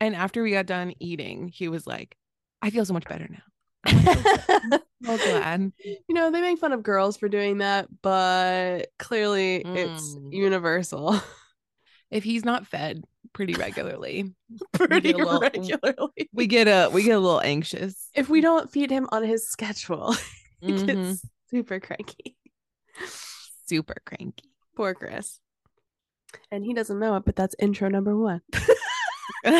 And after we got done eating, he was like, I feel so much better now. I'm like, glad. you know, they make fun of girls for doing that, but clearly it's Mm. universal. If he's not fed pretty regularly, Pretty a little- regularly. we get a we get a little anxious. If we don't feed him on his schedule, he Mhm. gets super cranky. Super cranky. Poor Chris. And he doesn't know it, but that's intro number one.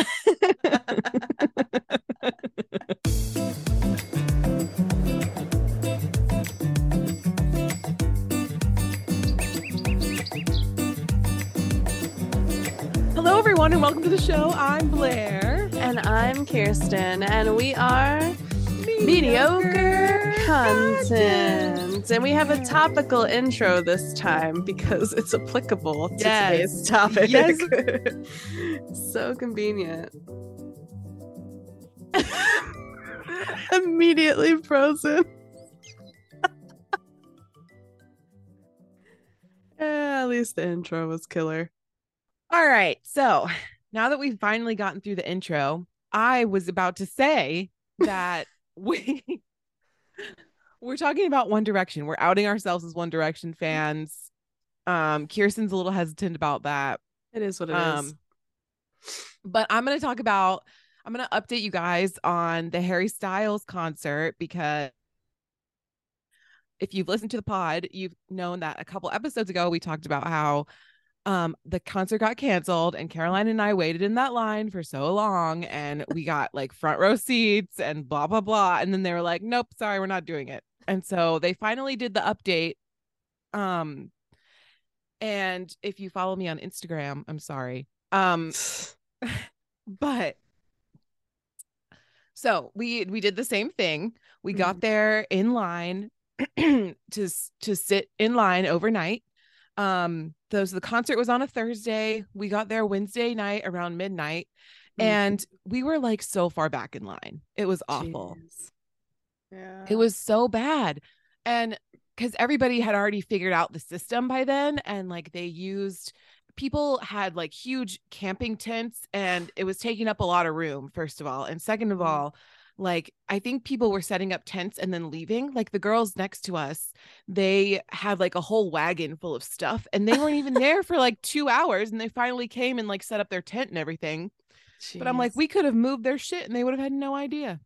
Hello, everyone, and welcome to the show. I'm Blair. And I'm Kirsten, and we are mediocre content. And we have a topical intro this time because it's applicable to Yes. today's topic. Yes. so convenient. Immediately frozen. Eh, at least the intro was killer. All right. So now that we've finally gotten through the intro, I was about to say that we we're talking about One Direction. We're outing ourselves as One Direction fans. Um, Kirsten's a little hesitant about that. It is what it is. Um, but I'm going to talk about, I'm going to update you guys on the Harry Styles concert because if you've listened to the pod, you've known that a couple episodes ago we talked about how um the concert got canceled and Caroline and I waited in that line for so long and we got like front row seats and blah blah blah and then they were like nope sorry we're not doing it. And so they finally did the update um and if you follow me on Instagram I'm sorry um but so we we did the same thing. We got there in line to to sit in line overnight um those the concert was on a thursday we got there wednesday night around midnight Mm. and we were like so far back in line it was awful Jeez. Yeah. it was so bad and because everybody had already figured out the system by then and like they used people had like huge camping tents and it was taking up a lot of room first of all and second of Mhm. all like i think people were setting up tents and then leaving like the girls next to us they had like a whole wagon full of stuff and they weren't even there for like two hours and they finally came and like set up their tent and everything but i'm like we could have moved their shit and they would have had no idea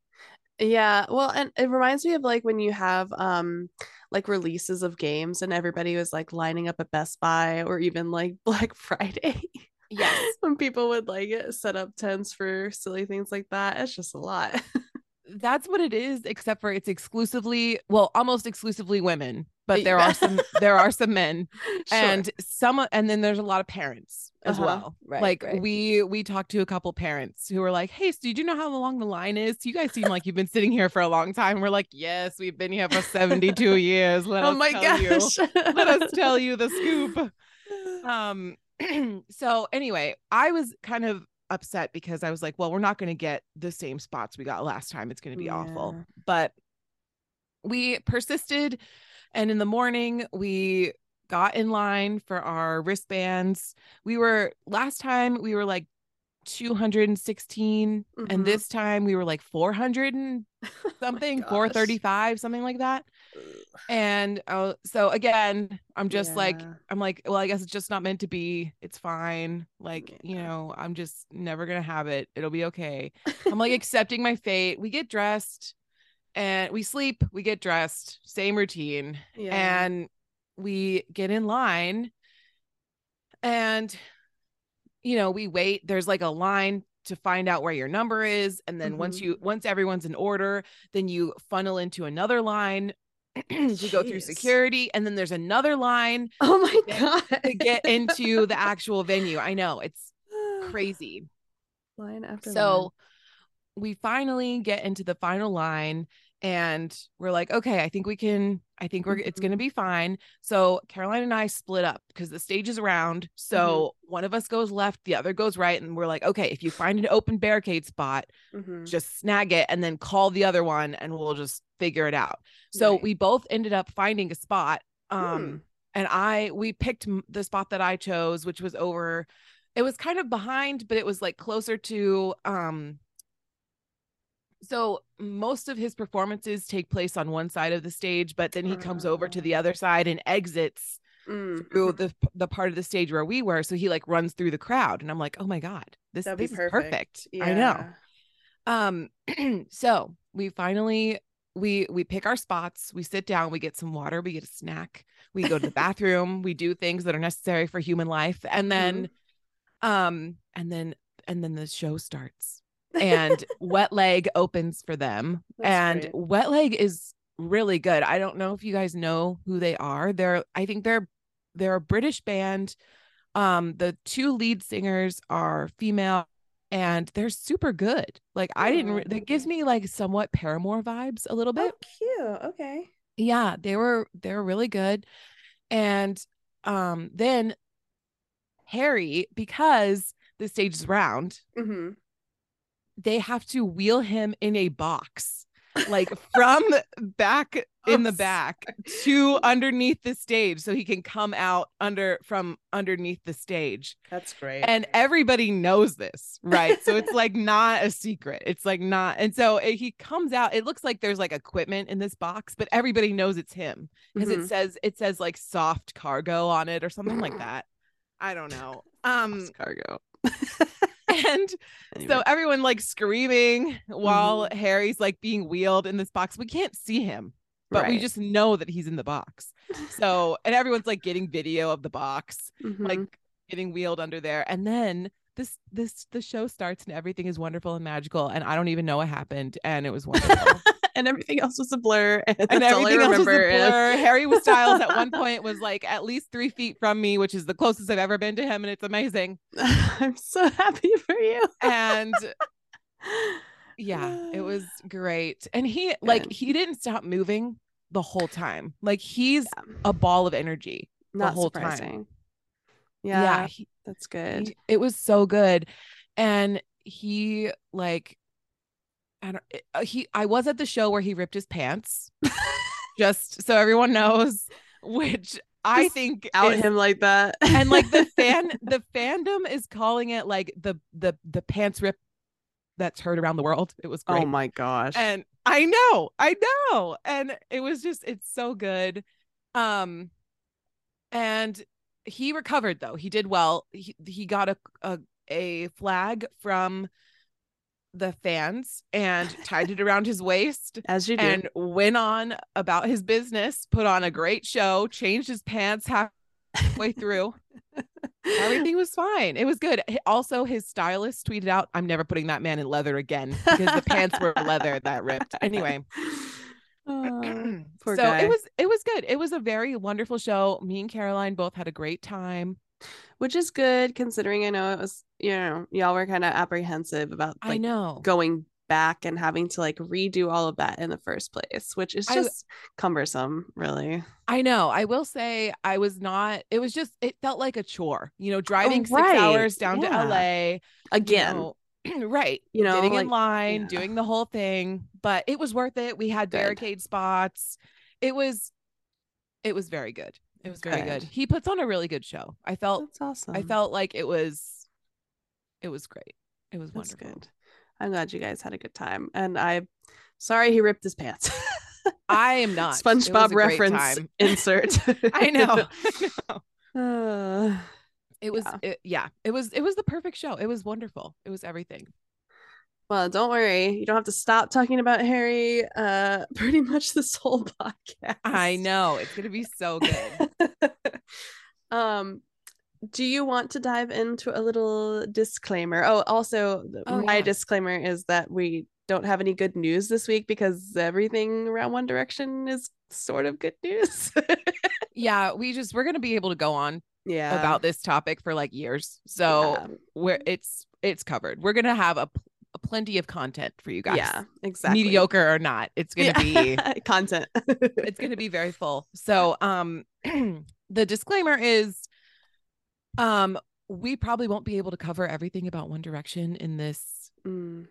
Yeah, well, and it reminds me of like when you have um like releases of games and everybody was like lining up at Best Buy or even like Black Friday. Yes. when people would like set up tents for silly things like that. It's just a lot. that's what it is except for it's exclusively well almost exclusively women but there are some there are some men Sure. and some and then there's a lot of parents as Uh-huh. well Right, like right. we we talked to a couple parents who were like hey so did you know how long the line is you guys seem like you've been sitting here for a long time we're like yes we've been here for 72 years let oh us my tell you gosh. let us tell you the scoop um so anyway i was kind of upset because i was like well we're not going to get the same spots we got last time. It's going to be awful. But we persisted and in the morning we got in line for our wristbands. We were last time we were like 216 Mhm. and this time we were like 400 and Oh something gosh. 435 something like that and so again i'm just like i'm like well i guess it's just not meant to be. It's fine. Like you know i'm just never gonna have it. It'll be okay. I'm like accepting my fate. We get dressed and we sleep we get dressed same routine Yeah. and we get in line. And you know we wait. There's like a line to find out where your number is. And then once Mhm. you once everyone's in order then you funnel into another line to go through security and then there's another line oh my get- god. to get into the actual venue i know it's crazy. Line after so we finally get into the final line and we're like okay i think we can i think we're it's going to be fine so caroline and i split up because the stage is around so one of us goes left the other goes right and we're like okay if you find an open barricade spot. Mhm. just snag it and then call the other one and we'll just figure it out so Right. we both ended up finding a spot um Hmm. and i we picked the spot that i chose which was over it was kind of behind, but it was like closer to um so most of his performances take place on one side of the stage, but then he comes over to the Ah. other side and exits Mm, through the the part of the stage where we were. So he like runs through the crowd, and I'm like, oh my god, this That'd be this is perfect. perfect. I know. Um, so we finally we we pick our spots, we sit down, we get some water, we get a snack, we go to the bathroom, we do things that are necessary for human life, and then um and then and then the show starts. And Wet Leg opens for them. That's and great. Wet Leg is really good. I don't know if you guys know who they are. They're I think they're they're a British band. Um the two lead singers are female and they're super good. Like I didn't re- Oh. that gives me like somewhat Paramore vibes a little bit. Oh, cute. Okay. Yeah, they were they were really good. And um then Harry because the stage is round, hmm they have to wheel him in a box like from back in the back to underneath the stage so he can come out under from underneath the stage That's great. and everybody knows this right so it's like not a secret it's like not and so it- he comes out it looks like there's like equipment in this box but everybody knows it's him because Mhm. it says it says like soft cargo on it or something like that i don't know um Lost cargo. and Anyway. so everyone like screaming while Mm-hmm. Harry's like being wheeled in this box. We can't see him, but we just know that he's in the box. So, and everyone's like getting video of the box, Mhm. like getting wheeled under there. And then this this the show starts and everything is wonderful and magical and I don't even know what happened and it was wonderful. and everything else was a blur. And, and that's all I everything else was a remember is- blur. Harry was Styles at one point was like at least three feet from me, which is the closest I've ever been to him, and it's amazing. I'm so happy for you. And yeah it was great and he like he didn't stop moving the whole time like he's Yeah. a ball of energy not whole time. surprising. yeah, Yeah, he- that's good. he- it was so good and he like i don't uh, he i was at the show where he ripped his pants. Just so everyone knows which i Just think Out is- him like that. and like the fan the fandom is calling it like the the the pants rip that's heard around the world. It was great. oh my gosh. and i know i know. And it was just it's so good. Um and he recovered though. He did well. He, he got a, a a flag from the fans and tied it around his waist As you do. and went on about his business put on a great show changed his pants halfway through. Everything was fine. It was good. Also his stylist tweeted out i'm never putting that man in leather again because the pants were leather that ripped. Anyway. Oh, so guy. it was it was good. It was a very wonderful show. Me and caroline both had a great time which is good considering I know it was, you know, y'all were kind of apprehensive about i know going back and having to like redo all of that in the first place, which is I- just cumbersome, really. I know. I will say I was not, it was just, it felt like a chore, you know, oh, driving six Oh, right. hours down Yeah. to LA. Again, you know, right. you know, getting like, in line, yeah. doing the whole thing, but it was worth it. We had Good. barricade spots. It was, it was very good. It was very good. Good. He puts on a really good show. I felt, that's awesome. I felt like it was, it was great. It was that's wonderful. good. I'm glad you guys had a good time, and I'm sorry he ripped his pants. I am not. SpongeBob reference insert. I know. I know. Uh, It was, Yeah. it, yeah, it was, it was the perfect show. It was wonderful. It was everything. Well, don't worry. You don't have to stop talking about Harry uh pretty much this whole podcast. I know. It's going to be so good. um do you want to dive into a little disclaimer? Oh, also Oh, my yeah. disclaimer is that we don't have any good news this week because everything around One Direction is sort of good news. yeah, we just, we're going to be able to go on yeah. about this topic for like years. So Yeah. we're it's it's covered. We're gonna have a plenty of content for you guys. yeah, exactly. mediocre or not, it's gonna be content. it's gonna be very full. So um, the disclaimer is, um, we probably won't be able to cover everything about One Direction in this Mm,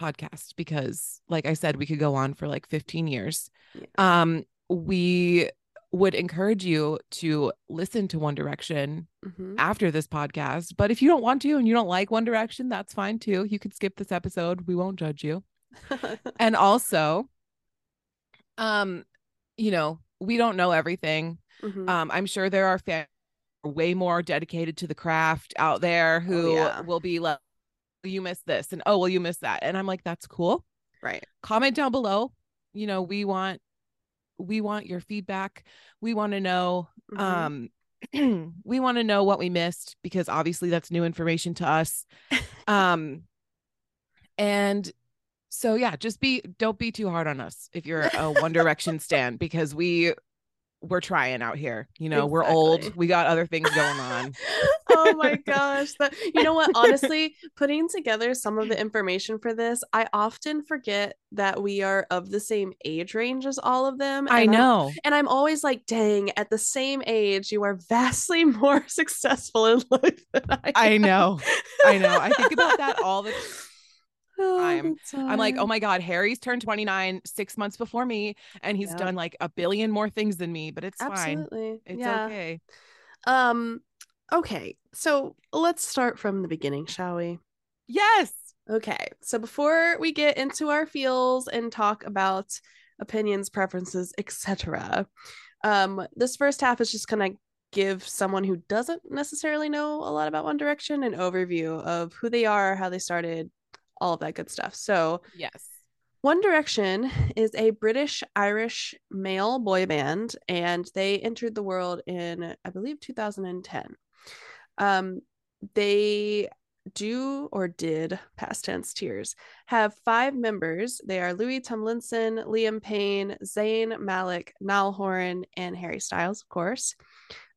podcast because, like I said, we could go on for like 15 years. Yeah. Um, we would encourage you to listen to One Direction Mhm. after this podcast. But if you don't want to and you don't like One Direction, that's fine too. You could skip this episode. We won't judge you. And also, um, you know, we don't know everything. Mhm. Um, I'm sure there are fans way more dedicated to the craft out there who Oh, yeah. will be like, you missed this and oh well you missed that. And I'm like, that's cool. right. Comment down below. You know, we want we want your feedback. We want to know Mhm. um we want to know what we missed because obviously that's new information to us um and so yeah just be don't be too hard on us if you're a one direction stan because we we're trying out here you know we're old we got other things going on oh my gosh that you know what honestly putting together some of the information for this i often forget that we are of the same age range as all of them i and I'm- know and i'm always like dang at the same age you are vastly more successful in life than i i am." know i know i think about that all the All time. the i'm like oh my god harry's turned 29 six months before me and he's Yep. done like a billion more things than me but it's fine it's yeah okay um okay so let's start from the beginning shall we yes Okay, so before we get into our feels and talk about opinions, preferences, etc., um, this first half is just gonna give someone who doesn't necessarily know a lot about One Direction an overview of who they are, how they started, all of that good stuff. So, yes One Direction is a British Irish male boy band, and they entered the world in, I believe, 2010. Um, they do or did past tense tears have five members. They are Louis Tomlinson, Liam Payne, Zayn Malik, Niall Horan, and Harry Styles, of course.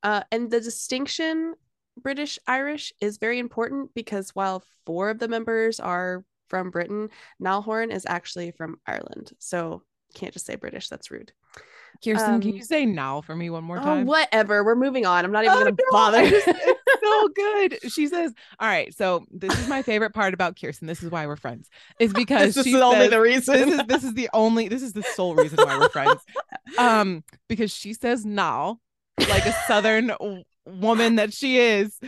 Uh, and the distinction British Irish is very important because while four of the members are from Britain, Niall Horan is actually from Ireland. So can't just say British. That's rude. Kirsten can Um, you say now for me one more Oh, time whatever. We're moving on. I'm not even Oh, gonna no, bother. Just- it's so good. She says, "All right, so this is my favorite part about Kirsten. This is why we're friends. Is because this she is only the reason. this is this is the only this is the sole reason why we're friends. Um, because she says now like a southern woman that she is,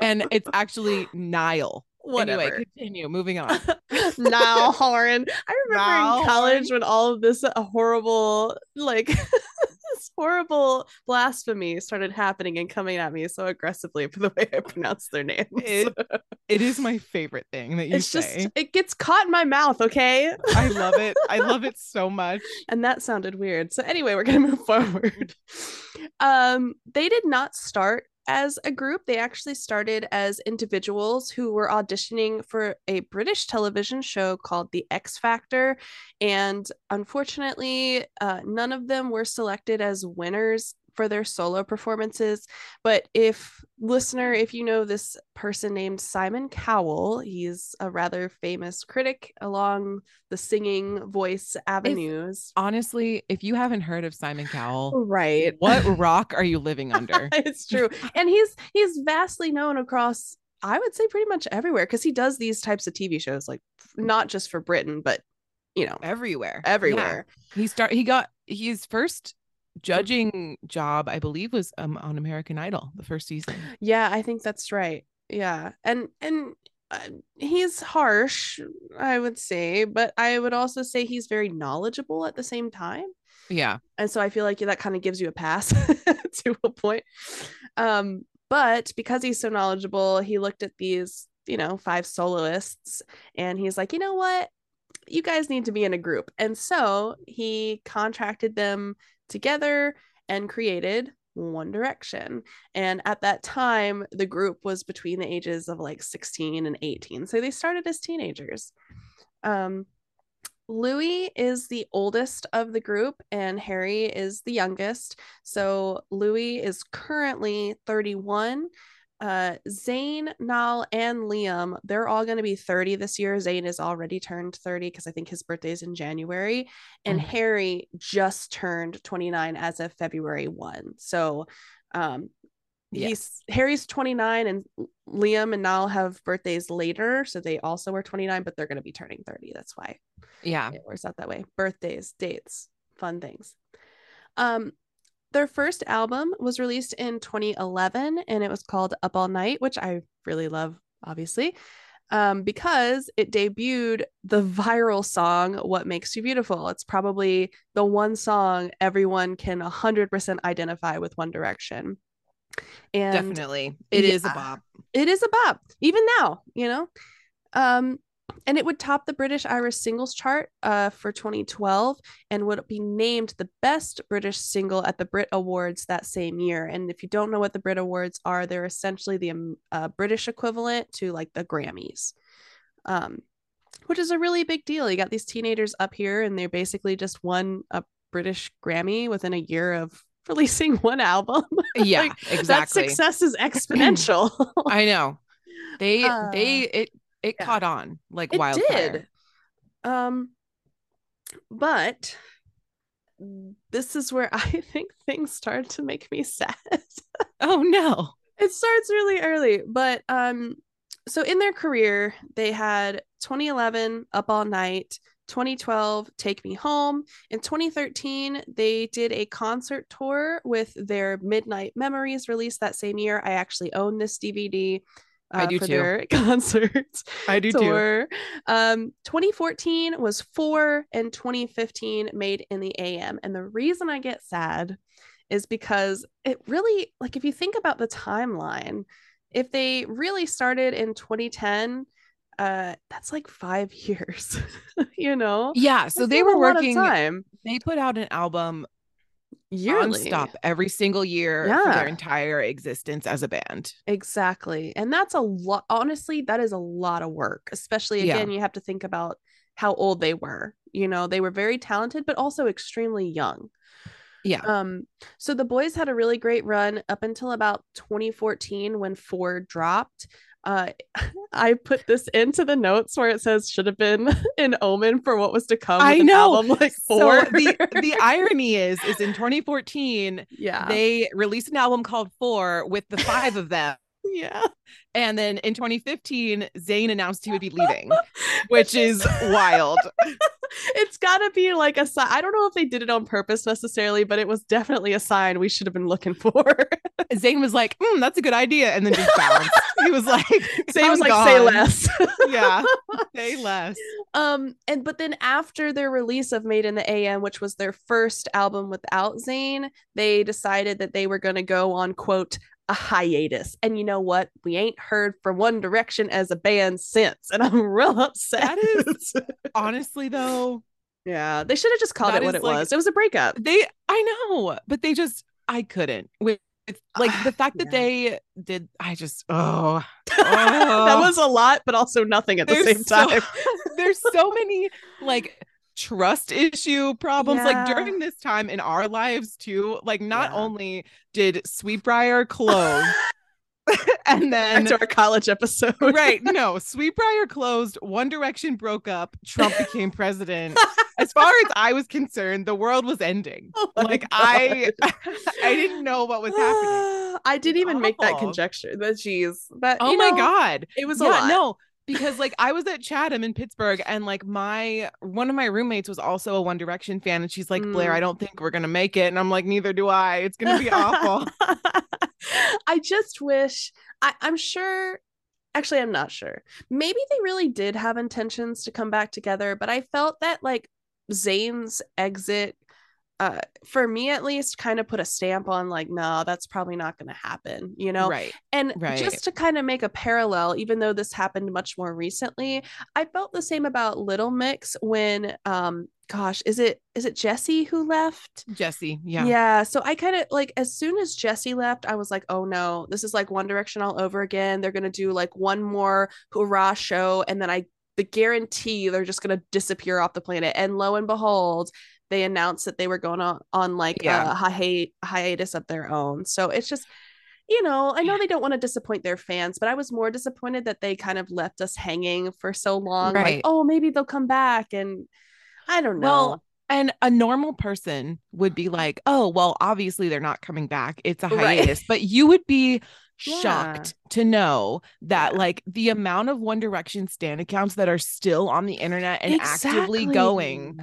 and it's actually Nile. Whatever. Anyway, continue. Moving on. now, Horan. I remember Niall in college when all of this uh, horrible, like this horrible blasphemy started happening and coming at me so aggressively for the way I pronounce their names. It- It is my favorite thing that you it's say. just it gets caught in my mouth, okay? I love it. I love it so much. and that sounded weird. So anyway, we're gonna move forward. um, they did not start as a group. They actually started as individuals who were auditioning for a British television show called The X Factor, and unfortunately, uh, none of them were selected as winners for their solo performances. But if listener, if you know this person named Simon Cowell, he's a rather famous critic along the singing voice avenues. Honestly, if you haven't heard of Simon Cowell, right what rock are you living under? it's true and he's he's vastly known across i would say pretty much everywhere because he does these types of tv shows like not just for britain but you know Everywhere. Yeah. everywhere He start he got his first judging job, I believe, was um on American Idol, the first season. yeah i think that's right. Yeah and and uh, he's harsh i would say but i would also say he's very knowledgeable at the same time. Yeah. and so i feel like that kind of gives you a pass to a point. Um but because he's so knowledgeable he looked at these you know five soloists and he's like you know what? You guys need to be in a group. And so he contracted them together and created one direction and at that time the group was between the ages of like 16 and 18 so they started as teenagers um Louis is the oldest of the group and Harry is the youngest. So Louis is currently 31. Uh, Zayn, Niall, and Liam, they're all going to be 30 this year. Zayn is already turned 30 because I think his birthday is in January. And Mhm. Harry just turned 29 as of February 1. So um, he's Harry's 29 and Liam and Niall have birthdays later. So they also are 29, but they're going to be turning 30. That's why Yeah. it works out that way birthdays dates fun things um their first album was released in 2011 and it was called Up All Night, which I really love, obviously, um, because it debuted the viral song What Makes You Beautiful. It's probably the one song everyone can 100% identify with One Direction. And Definitely. it is yeah, a bop. It is a bop, even now, you know? Um, and it would top the British Irish singles chart uh, for 2012 and would be named the best British single at the Brit Awards that same year. And if you don't know what the Brit Awards are, they're essentially the um, uh, British equivalent to like the Grammys, um, which is a really big deal. You got these teenagers up here, and they basically just won a British Grammy within a year of releasing one album. Yeah, Like, That success is exponential. I know. They Uh, they it it yeah. caught on like it wildfire. did um but this is where i think things started to make me sad Oh no. it starts really early but um so in their career they had 2011 up all night 2012 take me home in 2013 they did a concert tour with their midnight memories released that same year i actually own this dvd I uh, do for too. their concerts I do tour. Um, 2014 was four, and 2015 made in the AM. And the reason I get sad is because it really, like, if you think about the timeline, if they really started in 2010, uh, that's like five years, you know? Yeah, so That's they were a lot of working they put out an album yearly. nonstop every single year for their entire existence as a band. Exactly. And that's a lot. Honestly, that is a lot of work, especially Yeah. again, you have to think about how old they were. You know, they were very talented, but also extremely young. Yeah. Um, so the boys had a really great run up until about 2014 when four dropped. Uh, I put this into the notes where it says should have been an omen for what was to come. I know. album like So four. the the irony is is in 2014 yeah, they released an album called 4 with the five of them yeah, and then in 2015 Zayn announced he would be leaving, which is wild. it's got to be like a sign. I don't know if they did it on purpose necessarily, but it was definitely a sign we should have been looking for. Zayn was like, mm, "That's a good idea," and then just bounced. he was like, Say was "I'm like say less. yeah, say less. um, and but then after their release of Made in the AM, which was their first album without Zayn, they decided that they were going to go on quote a hiatus. And you know what? We ain't heard from One Direction as a band since, and I'm real upset. That is- Honestly, though, yeah, they should have just called it what it like- was. It was a breakup. they I know, but they just I couldn't with like the ah, fact that Yeah. they did. I just oh, that oh. was a lot, but also nothing at the There's same so- time. there's so many like trust issue problems like during this time in our lives too like not Yeah. only did Sweet Briar close and then to our college episode. right no Sweet Briar closed one direction broke up trump became president as far as i was concerned the world was ending Oh like i God. i didn't know what was happening I didn't even make that conjecture. But geez, that oh you my god it was a lot. no, because like I was at Chatham in Pittsburgh and like my one of my roommates was also a One Direction fan and she's like, Blair, Mm. I don't think we're gonna make it. And I'm like, neither do I. It's gonna be awful. I just wish. I, I'm sure. Actually, I'm not sure. Maybe they really did have intentions to come back together, but I felt that like Zayn's exit, uh, for me at least, kind of put a stamp on like, no, that's probably not going to happen. You know, right. And Right. just to kind of make a parallel, even though this happened much more recently, I felt the same about Little Mix when um gosh, is it is it Jesse who left? Jesse. Yeah. Yeah. So I kind of like as soon as Jesse left, I was like, oh no, this is like One Direction all over again. They're gonna do like one more hurrah show, and then I the guarantee they're just gonna disappear off the planet. And lo and behold, they announced that they were going on on like Yeah. a hi- hiatus of their own. So it's just you know, I know they don't want to disappoint their fans, but I was more disappointed that they kind of left us hanging for so long. Like, oh, maybe they'll come back. And I don't know. Well, and a normal person would be like, oh, well, obviously they're not coming back. It's a Right. hiatus. But you would be Yeah. shocked to know that Yeah. like the amount of One Direction stand accounts that are still on the internet and actively going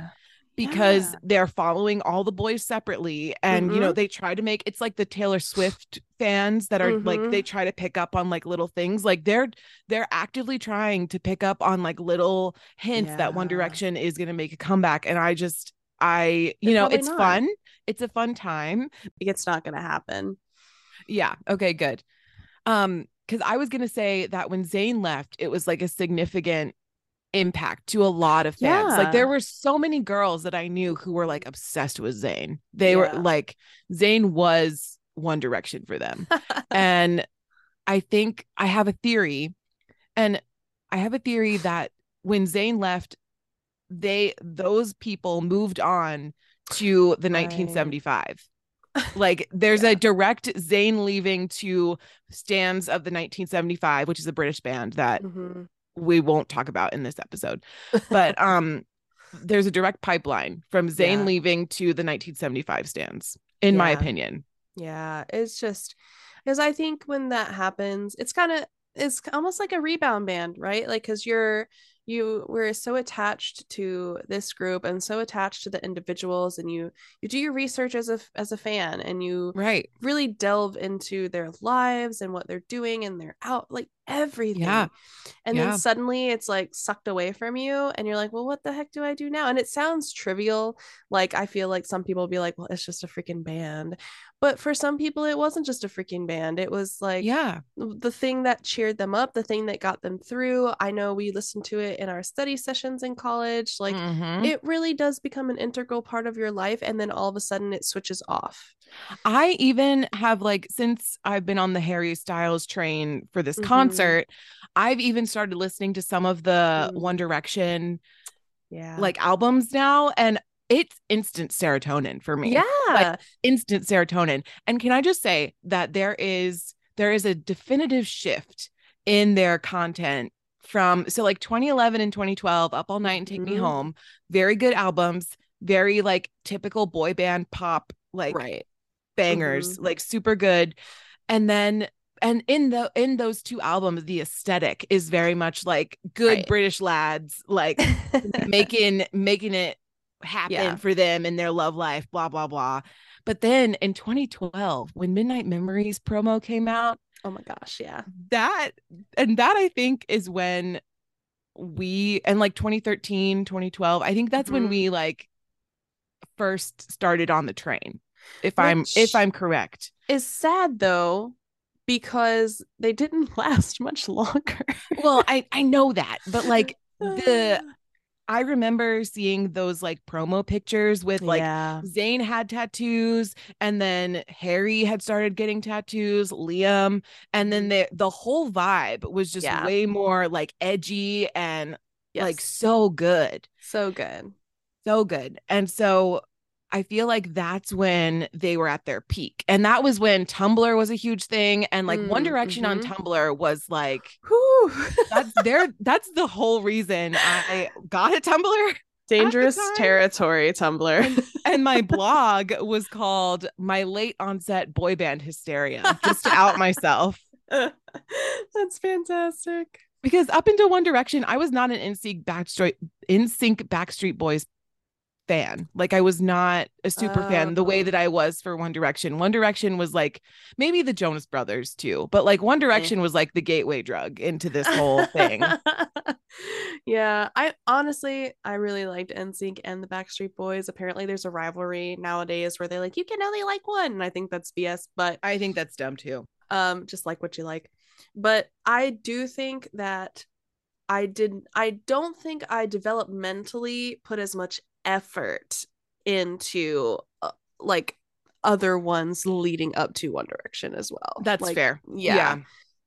because Yeah. they're following all the boys separately and you know Mhm. they try to make it's like the Taylor Swift fans that are like Mhm. they try to pick up on like little things like they're they're actively trying to pick up on like little hints that One Direction is going to make a comeback and I just I you They're know it's not. fun it's a fun time It's not gonna happen. yeah okay good um because I was going to say that when Zayn left it was like a significant impact to a lot of fans. Like there were so many girls that I knew who were like obsessed with Zayn. They were like Zayn was One Direction for them. and I think I have a theory and I have a theory that when Zayn left they those people moved on to the Right. 1975. Like there's Yeah. a direct Zayn leaving to stans of the 1975, which is a British band that Mhm. We won't talk about in this episode. But um there's a direct pipeline from Zayn Yeah. leaving to the 1975 stans, in my opinion. Yeah, it's just because I think when that happens, it's kind of it's almost like a rebound band, right? Like because you're you were so attached to this group and so attached to the individuals, and you you do your research as a as a fan, and you Right. really delve into their lives and what they're doing and their out like everything. Yeah. And Yeah. then suddenly it's like sucked away from you and you're like, "Well, what the heck do I do now?" And it sounds trivial. Like I feel like some people be like, "Well, it's just a freaking band." But for some people it wasn't just a freaking band. It was like yeah. the thing that cheered them up, the thing that got them through. I know we listened to it in our study sessions in college. Like Mhm. it really does become an integral part of your life and then all of a sudden it switches off. I even have like since I've been on the Harry Styles train for this Mhm. Concert, I've even started listening to some of the Mm. One Direction Yeah. like albums now and it's instant serotonin for me. yeah. instant serotonin. And can I just say that there is there is a definitive shift in their content from so like 2011 and 2012 up all night and take me Mhm. home very good albums very like typical boy band pop like right. bangers like super good and then and in the in those two albums the aesthetic is very much like good Right. british lads like making making it happen Yeah. for them in their love life blah blah blah but then in 2012 when midnight memories promo came out oh my gosh, yeah. that and that i think is when we and like 2013 2012 i think that's when Mhm. we like first started on the train if i'm if i'm correct Is sad though because they didn't last much longer. well i i know that but like the i remember seeing those like promo pictures with like yeah. Zayn had tattoos, and then Harry had started getting tattoos, Liam, and then mm-hmm. the the whole vibe was just Yeah. way more like edgy and like so good, so good. so good. And so I feel like that's when they were at their peak. And that was when Tumblr was a huge thing and like One Mm, Direction on mhm. Tumblr was like Whew. that's their that's the whole reason I got a Tumblr Dangerous territory, Tumblr. and my blog was called my late onset boy band hysteria just to out myself That's fantastic. because up into one direction i was not an NSYNC backstreet NSYNC backstreet boys fan like i was not a super fan the way Oh. that i was for one direction one direction was like maybe the jonas brothers too but like one direction was like the gateway drug into this whole thing yeah, I honestly I really liked NSYNC and the Backstreet Boys. Apparently there's a rivalry nowadays where they're like you can only like one and I think that's BS, but i think that's dumb too um just like what you like. But I do think that I didn't I don't think I developmentally put as much effort into uh, like other ones leading up to One Direction as well. that's Like, fair yeah.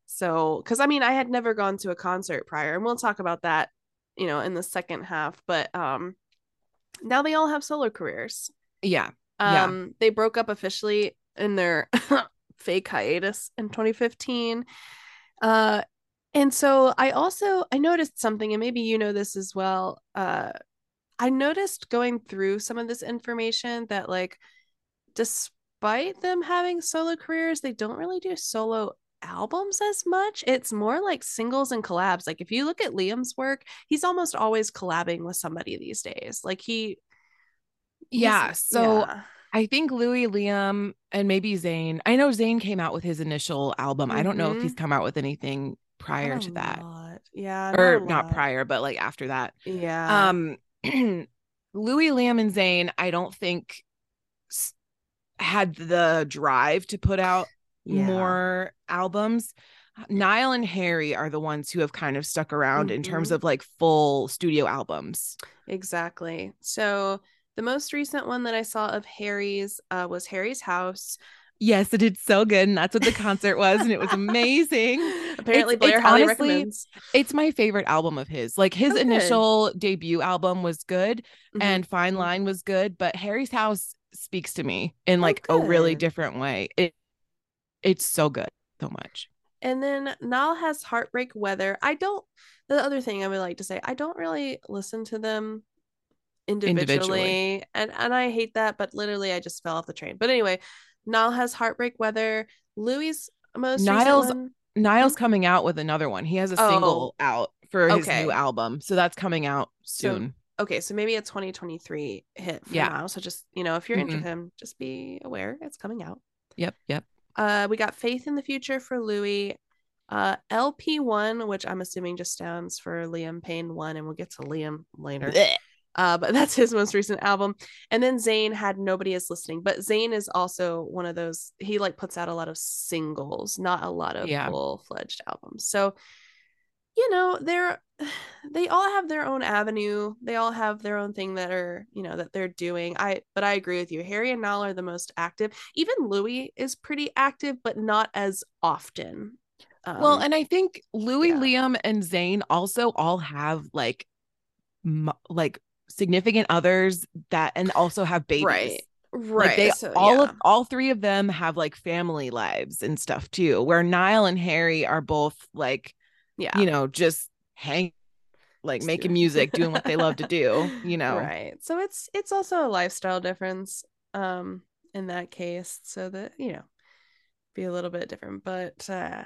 So, because I mean, I had never gone to a concert prior, and we'll talk about that, you know, in the second half. But um, now they all have solo careers. yeah Yeah. Um, they broke up officially in their fake hiatus in 2015. Uh, and so I also I noticed something, and maybe you know this as well. Uh, I noticed going through some of this information that like, despite them having solo careers, they don't really do solo albums as much. It's more like singles and collabs. Like if you look at Liam's work, he's almost always collabing with somebody these days. Like he Yeah. So yeah. I think Louis, Liam, and maybe Zayn. I know Zayn came out with his initial album. I don't know if he's Mhm. come out with anything prior to that. lot. Yeah. Or a not prior, but like after that. Yeah. Um Louis, Liam, and Zayn, I don't think had the drive to put out Yeah. more albums. Niall and Harry are the ones who have kind of stuck around in terms Mhm. of like full studio albums. Exactly. So the most recent one that I saw of Harry's uh, was Harry's House. Yes, it did so good, and that's what the concert was, and it was amazing. Apparently, It's- Blair it's highly honestly- recommends. It's my favorite album of his. Like his Oh, initial debut album was good, Mhm. and Fine Line was good, but Harry's House speaks to me in like a really different way. It it's so good, so much. And then Niall has Heartbreak Weather. I don't. The other thing I would like to say, I don't really listen to them individually, Individually. and and I hate that. But literally, I just fell off the train. But anyway, Niall has Heartbreak Weather. Louis' most Niall's- recent one. Niall's coming out with another one. He has a Oh. single out for his Okay. new album, so that's coming out So- soon. Okay, so maybe a 2023 hit for Yeah. now. So just you know, if you're into Mhm. him, just be aware it's coming out. Yep, yep. Uh, we got Faith in the Future for Louis. Uh, LP1, which I'm assuming just stands for Liam Payne one, and we'll get to Liam later. Blech. Uh, but that's his most recent album. And then Zayn had Nobody is Listening, but Zayn is also one of those. He like puts out a lot of singles, not a lot of Yeah. full fledged albums. So, you know, they're they all have their own avenue. They all have their own thing that are you know that they're doing. I but I agree with you. Harry and Niall are the most active. Even Louis is pretty active, but not as often. Um, well, and I think Louis, yeah. Liam, and Zayn also all have like, m- like significant others that, and also have babies. right, right. Like they so, all yeah. of all three of them have like family lives and stuff too. Where Niall and Harry are both like, yeah, you know, just hang, like Just making doing- music, doing what they love to do. You know, right so it's it's also a lifestyle difference um in that case so that you know be a little bit different but uh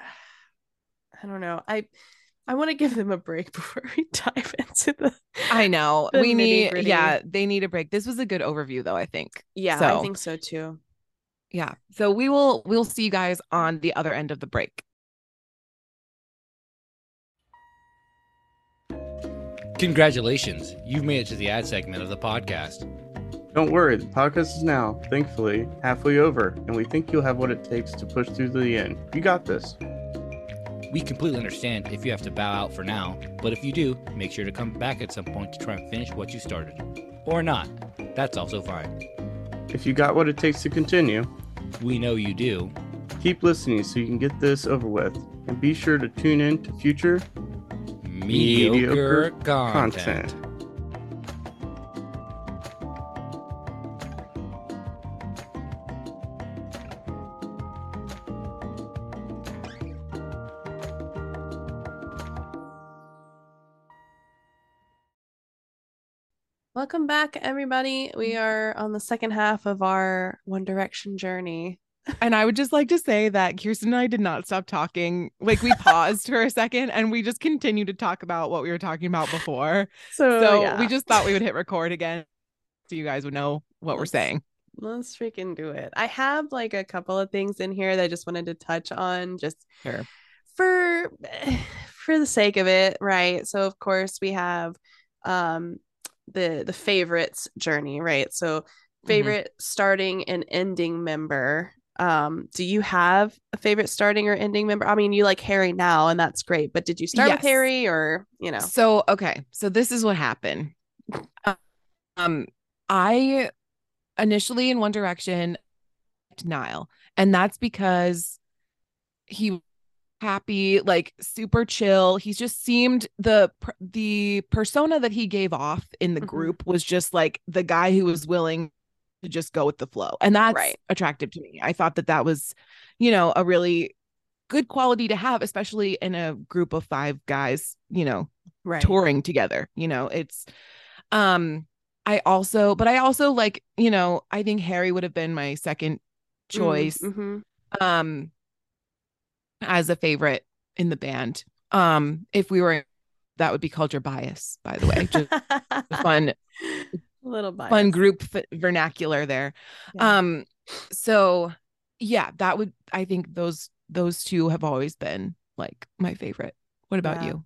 i don't know i i want to give them a break before we dive into the I know The we need. nitty-gritty. Yeah, they need a break. This was a good overview, though. I think. yeah i think so too Yeah. So we will we'll see you guys on the other end of the break. Congratulations, you've made it to the ad segment of the podcast. Don't worry, the podcast is now, thankfully, halfway over, and we think you'll have what it takes to push through to the end. You got this. We completely understand if you have to bow out for now, but if you do, make sure to come back at some point to try and finish what you started. Or not. That's also fine. If you got what it takes to continue, We know you do. keep listening so you can get this over with. And be sure to tune in to future Mediocre, Mediocre content. content. Welcome back everybody we are on the second half of our one direction journey And I would just like to say that Kirsten and I did not stop talking. Like we paused for a second and we just continued to talk about what we were talking about before. so, So yeah. we just thought we would hit record again so you guys would know what we're saying. let's freaking do it i have like a couple of things in here that i just wanted to touch on just Sure. for for the sake of it right so of course we have um the the favorites journey right so Mm-hmm. favorite starting and ending member um do you have a favorite starting or ending member i mean you like harry now and that's great but did you start Yes. with harry or you know So okay, so this is what happened. Um, I initially in One Direction, Niall, and that's because he happy, like super chill. He just seemed the the persona that he gave off in the Mhm. group was just like the guy who was willing to just go with the flow, and that's Right. attractive to me. I thought that that was, you know, a really good quality to have, especially in a group of five guys. You know, right touring together you know it's um i also but i also like you know i think harry would have been my second choice mm-hmm. um as a favorite in the band um if we were that would be culture bias by the way just fun little biased. fun group f- vernacular there. Yeah. Um, so yeah, that would I think those those two have always been like my favorite. What about Yeah. you?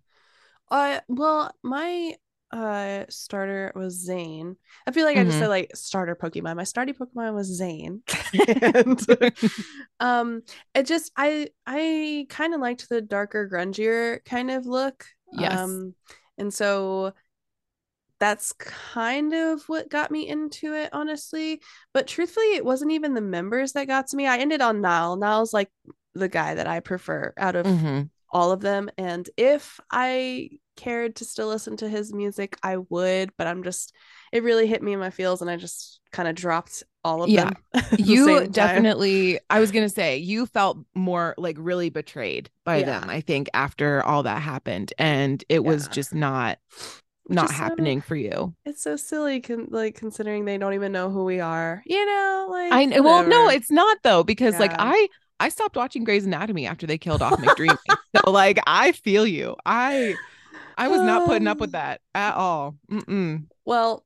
Uh, well, my uh starter was Zayn. I feel like I just said like starter Pokemon. My starting Pokemon was Zayn. and um it just I I kind of liked the darker, grungier kind of look. Yes. Um and so that's kind of what got me into it, honestly. But truthfully, it wasn't even the members that got to me. I ended on Niall. Niall's like the guy that I prefer out of Mhm. all of them. And if I cared to still listen to his music, I would, but I'm just it really hit me in my feels and I just kind of dropped all of Yeah. them. you definitely i was gonna say you felt more like really betrayed by Yeah. them i think after all that happened and it was just not not so- happening for you It's so silly con- like considering they don't even know who we are. You know, like i know well no it's not though because like i i stopped watching Grey's anatomy after they killed off mcdreamy so like i feel you i i was not putting up with Um, that at all Mm-mm. Well,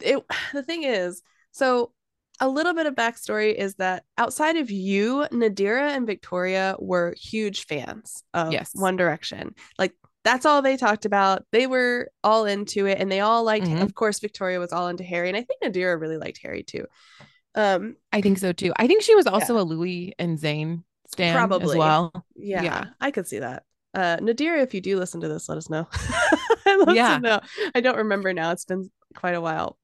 it the thing is, so a little bit of backstory is that outside of you, Nadira and Victoria were huge fans of Yes. One Direction. Like that's all they talked about. They were all into it and they all liked Mhm. of course Victoria was all into Harry and I think Nadira really liked Harry too. Um i think so too i think she was also a louis and Zayn stan as Probably. well yeah, Yeah. I could see that. Uh Nadira, if you do listen to this, let us know. Love Yeah. to know. I don't remember now. It's been quite a while.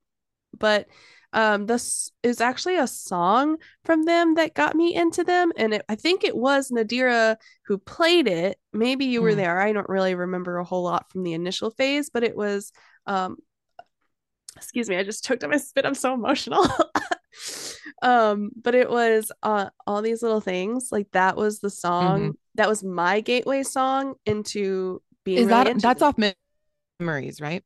But um this is actually a song from them that got me into them. And it, I think it was Nadira who played it. Maybe you were Mm. there. I don't really remember a whole lot from the initial phase, but it was um excuse me, I just choked on my spit. I'm so emotional. um, but it was uh all these little things. Like that was the song. That was my gateway song into being is really that that's them. off Mem- memories right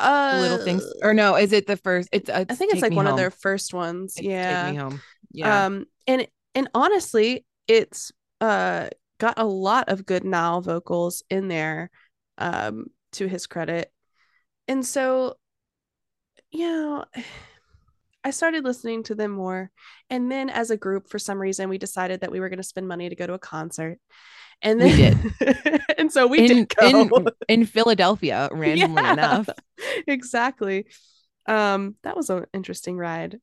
uh, little things or no is it the first it's, I think it's like one of their first ones. It's yeah. take me home yeah Um and and honestly, it's uh got a lot of good now vocals in there um to his credit. And so you know, I started listening to them more. And then as a group for some reason we decided that we were going to spend money to go to a concert. And We did. and so we in, did go. in in Philadelphia randomly Yeah, enough exactly um that was an interesting ride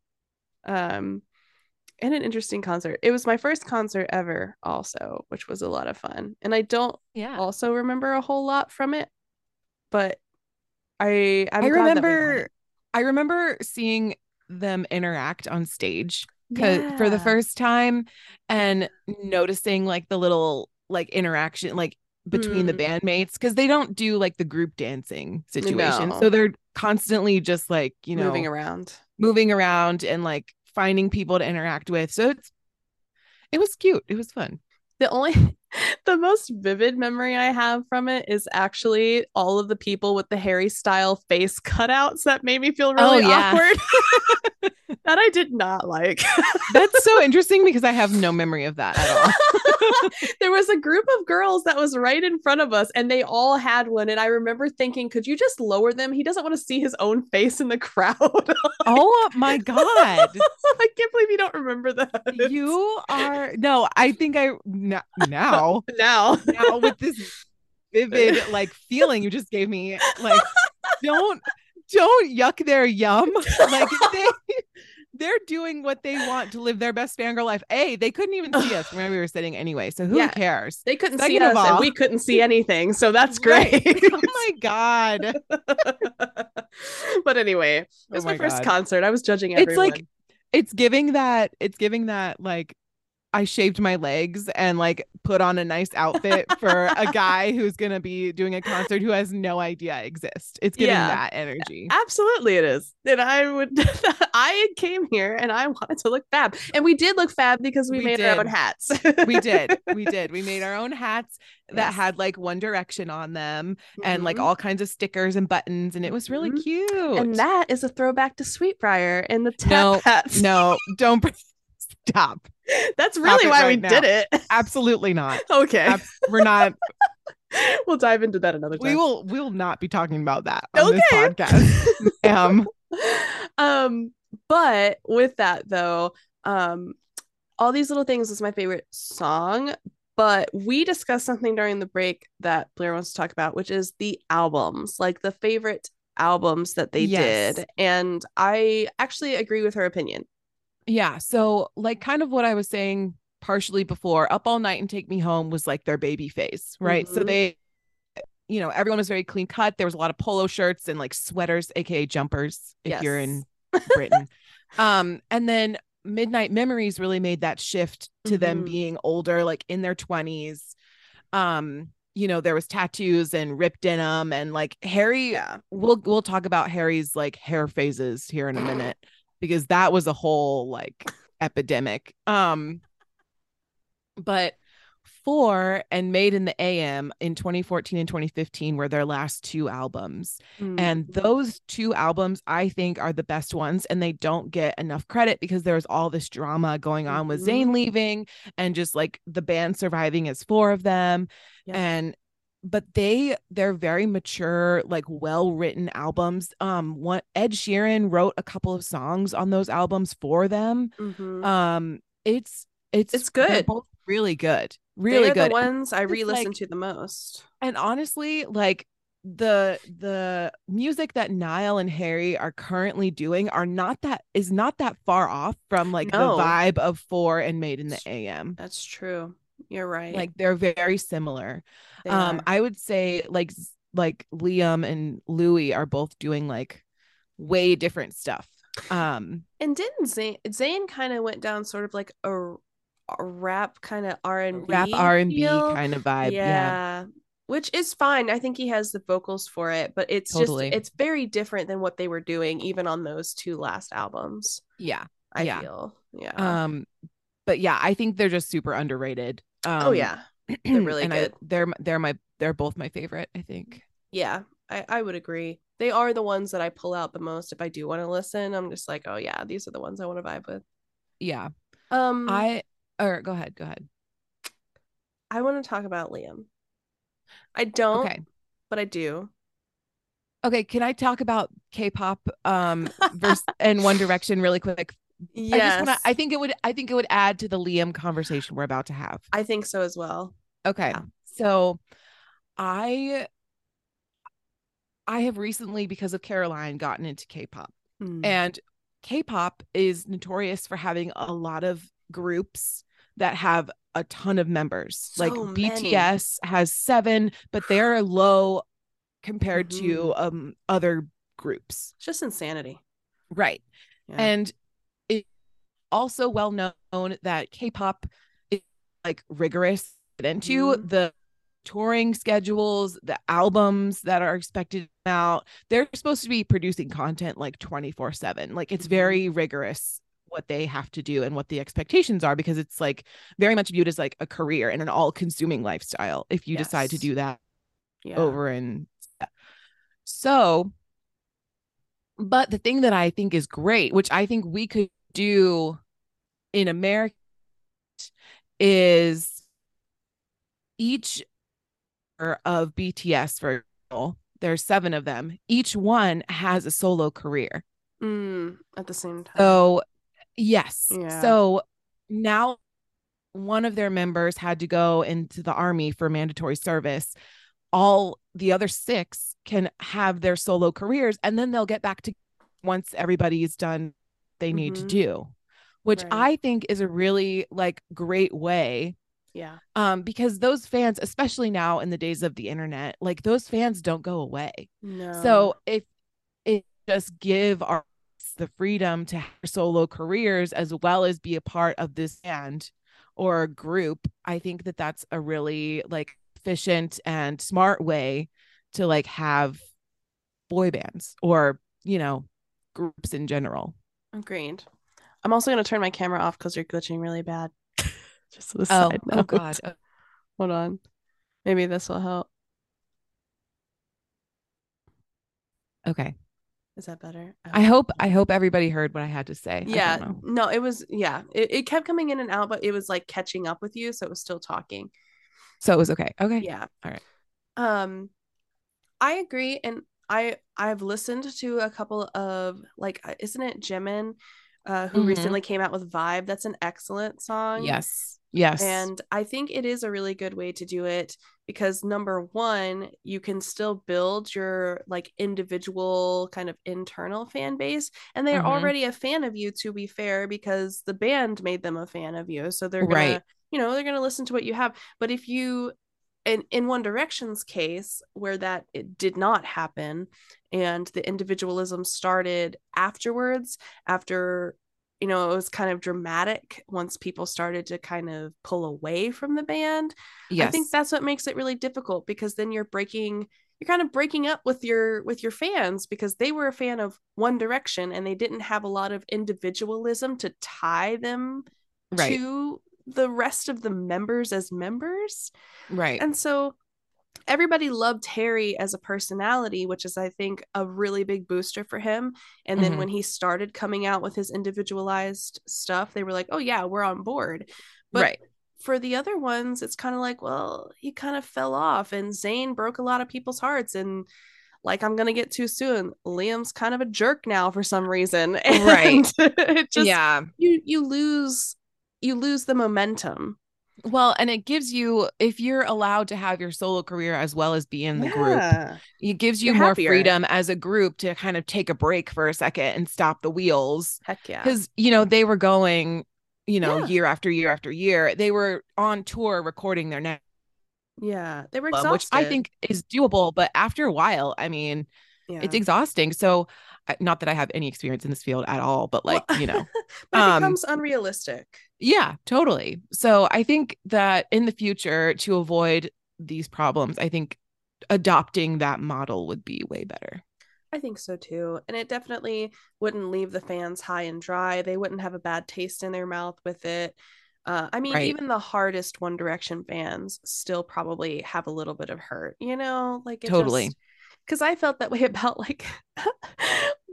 um and an interesting concert it was my first concert ever also which was a lot of fun and i don't yeah also remember a whole lot from it but i I'm I glad that we remember I remember seeing them interact on stage 'cause- for the first time and noticing like the little like interaction like between the Mm. bandmates because they don't do like the group dancing situation. No. so they're constantly just like you know moving around. moving around and like finding people to interact with. So it's it was cute. It was fun. The only the most vivid memory I have from it is actually all of the people with the Harry style face cutouts that made me feel Oh, really yeah. awkward. that I did not like. that's so interesting because i have no memory of that at all there was a group of girls that was right in front of us and they all had one and I remember thinking could you just lower them? He doesn't want to see his own face in the crowd. oh my god I can't believe you don't remember that. you are no i think i now now. now with this vivid like feeling you just gave me like don't don't yuck their yum like they they're doing what they want to live their best fangirl life a they couldn't even see us where we were sitting anyway so who Yeah. cares They couldn't see Second of us and we couldn't see anything. So that's Right. great. oh my god but anyway, it Oh was my, my first concert. I was judging It's like- it's giving that it's giving that like I shaved my legs and like put on a nice outfit for a guy who's gonna be doing a concert who has no idea I exist. It's giving Yeah. that energy. Absolutely, it is. And I would, I came here and I wanted to look fab, and we did look fab because we, We made our own hats. we did we did we made our own hats that Yes. had like one direction on them and like Mhm. all kinds of stickers and buttons and it was really Mhm. cute and that is a throwback to Sweet Briar and the tap No, hats. no don't stop that's really why we right did it. absolutely not Okay, Ab- we're not we'll dive into that another time. we will we will not be talking about that on this podcast um um, but with that though, um, all these little things is my favorite song. But we discussed something during the break that Blair wants to talk about, which is the albums, like the favorite albums that they Yes. did. And I actually agree with her opinion. Yeah. So, like, kind of what I was saying partially before, Up All Night and Take Me Home was like their baby face, right? So Mhm. they, you know, everyone was very clean cut. There was a lot of polo shirts and like sweaters, aka jumpers, if you're in Britain. um, and then Midnight Memories really made that shift to them Mhm. being older, like in their 20s. Um, you know, there was tattoos and ripped denim and like Harry yeah. we'll we'll talk about Harry's like hair phases here in a minute because that was a whole like epidemic. Um but Four and Made in the AM in 2014 and 2015 were their last two albums. And Mhm. those two albums I think are the best ones and they don't get enough credit because there's all this drama going on with Zayn Mhm. leaving and just like the band surviving as four of them Yep. and but they they're very mature like well written albums um one ed sheeran wrote a couple of songs on those albums for them Mhm. um it's it's It's good. both really good really good the ones I re-listen like- to the most. and honestly like the the music that Niall and Harry are currently doing are not that is not that far off from like No. the vibe of four and made in the AM. That's true. You're right. Like they're very similar. They um are. I would say like like Liam and Louis are both doing like way different stuff. Um and didn't Zayn Zayn kind of went down sort of like a, a rap kind of R and B rap R&B kind of vibe. yeah. Yeah. Which is fine. I think he has the vocals for it, but it's Totally. just it's very different than what they were doing even on those two last albums. Yeah. I Yeah. feel. Yeah. Um but yeah, I think they're just super underrated. Um, oh yeah. they're really and I- good. they're they're my they're both my favorite, I think. Yeah. I, I would agree. They are the ones that I pull out the most if I do want to listen. I'm just like, oh yeah, these are the ones I want to vibe with. Yeah. Um I or go ahead, go ahead. I want to talk about Liam. I don't, Okay. but I do. Okay, can I talk about K-pop um versus and One Direction really quick? I just Yes. wanna I think it would I think it would add to the Liam conversation we're about to have. I think so as well. Okay. Yeah. So I I have recently because of Caroline gotten into K-pop. Mm. And K-pop is notorious for having a lot of groups that have a ton of members. like many. BTS has 7, but they're low compared to Mhm. um other groups. It's just insanity. Right. Yeah. And also well known that K-pop is like rigorous into Mhm. the touring schedules, the albums that are expected out. They're supposed to be producing content like 24/7. Like it's Mhm. very rigorous what they have to do and what the expectations are because it's like very much viewed as like a career and an all-consuming lifestyle if you decide to do that yeah. over and so but the thing that i think is great which i think we could do in america is each of bts for example there's seven of them each one has a solo career Mm, at the same time. so yes Yeah. so now one of their members had to go into the army for mandatory service all the other six can have their solo careers and then they'll get back to once everybody's done they need to Mhm. do which Right. i think is a really like great way yeah. um because those fans especially now in the days of the internet like those fans don't go away No. so if it just give our the freedom to have solo careers as well as be a part of this band or group, I think that that's a really like efficient and smart way to like have boy bands or, you know, groups in general. Agreed. I'm also gonna turn my camera off because you're glitching really bad. just Oh, side oh note. god. Oh, Hold on. Maybe this will help. Okay. Is that better? I hope I hope everybody heard what I had to say. Yeah. No, it was yeah. It, it kept coming in and out, but it was like catching up with you, so it was still talking. So it was okay. Okay. Yeah. All right. Um I agree and I I've listened to a couple of like uh, isn't it Jimin uh who Mhm. recently came out with Vibe that's an excellent song. Yes. Yes. And I think it is a really good way to do it because number one, you can still build your like individual kind of internal fan base. And they're Mhm. already a fan of you, to be fair, because the band made them a fan of you. So they're gonna, Right. you know, they're gonna listen to what you have. But if you in in One Direction's case, where that it did not happen, and the individualism started afterwards, after you know it was kind of dramatic once people started to kind of pull away from the band. yes. I think that's what makes it really difficult because then you're breaking you're kind of breaking up with your with your fans because they were a fan of One Direction and they didn't have a lot of individualism to tie them right. to the rest of the members as members. right. And so everybody loved Harry as a personality, which is, I think, a really big booster for him. And then Mhm. when he started coming out with his individualized stuff, they were like, oh, yeah, we're on board. But right. for the other ones, it's kind of like, well, he kind of fell off, and Zayn broke a lot of people's hearts. And like I'm gonna get too soon. Liam's kind of a jerk now for some reason. Right. It just yeah. you you lose you lose the momentum. Well, and it gives you if you're allowed to have your solo career as well as be in the group, Yeah. it gives you You're more happier. freedom as a group to kind of take a break for a second and stop the wheels. Heck yeah. Because, you know, they were going, you know, Yeah. year after year after year. They were on tour recording their next Yeah. They were album, exhausted. which I think is doable. But after a while, I mean, yeah. it's exhausting. So, I- not that I have any experience in this field at all, but like, Well, you know, but it um, becomes unrealistic. Yeah, totally. So I think that in the future, to avoid these problems, I think adopting that model would be way better. I think so too. And it definitely wouldn't leave the fans high and dry. They wouldn't have a bad taste in their mouth with it. Uh, I mean, Right. even the hardest One Direction fans still probably have a little bit of hurt, you know? Like, it Totally. Because I felt that way about like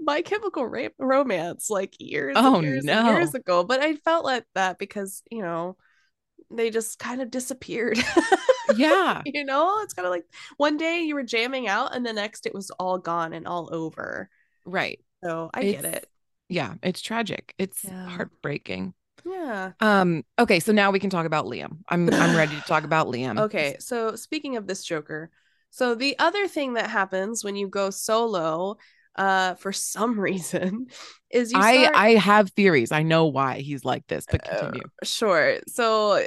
My Chemical Ra- Romance, like years, Oh, years, no. years ago. But I felt like that because, you know, they just kind of disappeared. Yeah. you know it's kind of like one day you were jamming out and the next it was all gone and all over Right. so i get it Yeah. It's tragic. It's Yeah. heartbreaking. yeah Um, okay, so now we can talk about Liam. I'm I'm ready to talk about Liam. okay so speaking of this joker so the other thing that happens when you go solo uh for some reason is you I start I have theories. I know why he's like this, but Uh, continue. sure so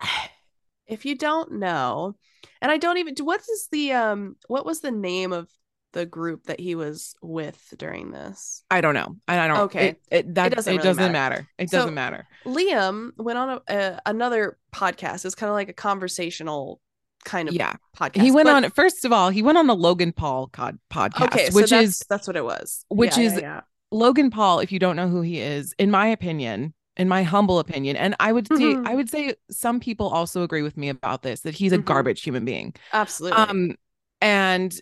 if you don't know and i don't even what is the um what was the name of the group that he was with during this I don't know. I, I don't Okay. It, it, that, it doesn't doesn't, matter. matter. It So- doesn't matter. Liam went on a, a another podcast. It's kind of like a conversational kind of Yeah. podcast. He went but- on first of all, he went on the Logan Paul cod- podcast, okay, so which that's, is that's what it was. which Yeah, is- yeah, yeah. Logan Paul, if you don't know who he is, in my opinion, in my humble opinion, and I would say Mhm. I would say some people also agree with me about this that he's a Mhm. garbage human being. absolutely. Um and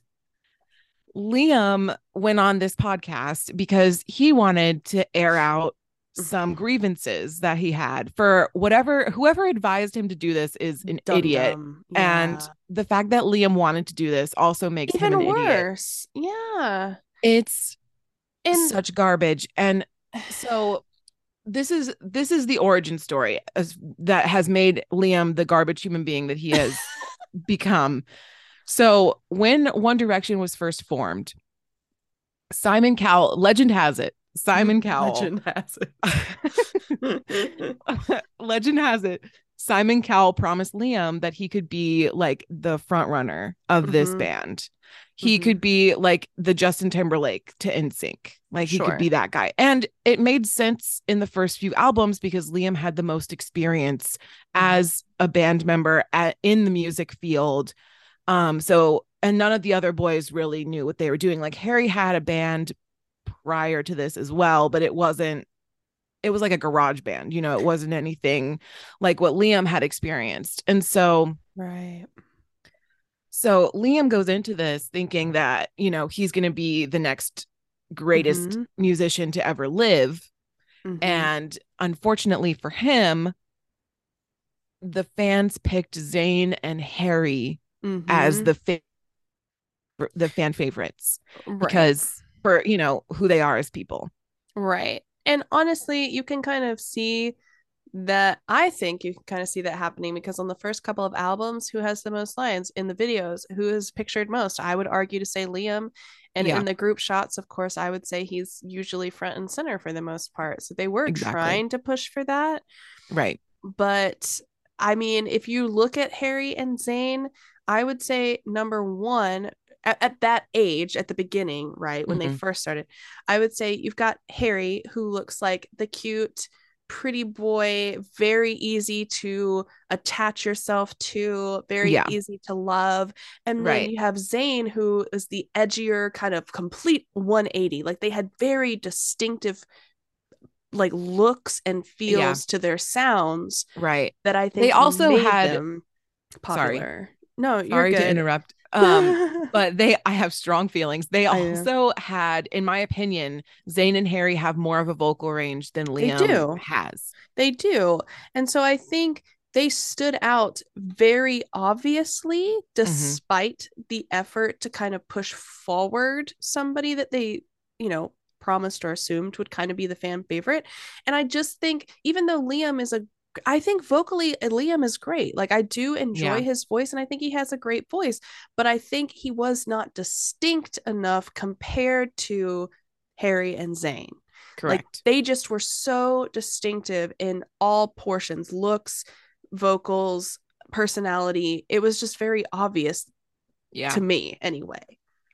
Liam went on this podcast because he wanted to air out some grievances that he had for whatever whoever advised him to do this is an Dum idiot. dum. And the fact that Liam wanted to do this also makes even him an idiot. worse. Yeah. It's And such garbage and so this is this is the origin story as, that has made liam the garbage human being that he has become so when one direction was first formed simon cowell legend has it simon cowell Legend has it. legend has it simon cowell promised liam that he could be like the front runner of this Mhm. band he Mhm. could be like the justin timberlake to NSYNC. like he could be that guy and it made sense in the first few albums because liam had the most experience as a band member at, in the music field um so and none of the other boys really knew what they were doing like harry had a band prior to this as well but it wasn't it was like a garage band you know it wasn't anything like what liam had experienced and so right. so liam goes into this thinking that you know he's going to be the next greatest Mhm. musician to ever live Mhm. and unfortunately for him the fans picked zayn and harry as Mhm. the fa- the fan favorites Right. because for you know who they are as people. Right. And honestly, you can kind of see that I think you can kind of see that happening because on the first couple of albums, who has the most lines in the videos? Who is pictured most? I would argue to say Liam. And Yeah. in the group shots, of course, I would say he's usually front and center for the most part. So they were Exactly. trying to push for that. Right. But I mean, if you look at Harry and Zayn, I would say number one at, at that age, at the beginning, right when they Mhm. first started, I would say you've got Harry who looks like the cute, pretty boy, very easy to attach yourself to, very Yeah. easy to love. And then Right. you have Zayn who is the edgier, kind of complete 180. Like they had very distinctive like looks and feels Yeah. to their sounds Right. that I think They also had- them Sorry. popular. No, you're Sorry good. to interrupt. Um, but they I have strong feelings. They also had, in my opinion, Zayn and Harry have more of a vocal range than They Liam do. has. they do, and so I think they stood out very obviously, Mm-hmm. despite the effort to kind of push forward somebody that they, you know, promised or assumed would kind of be the fan favorite. And I just think, even though Liam is a I think vocally uh, Liam is great. Like I do enjoy Yeah. his voice and I think he has a great voice, but I think he was not distinct enough compared to Harry and Zayn. Like Correct. they just were so distinctive in all portions, looks, vocals, personality. It was just very obvious yeah. to me anyway.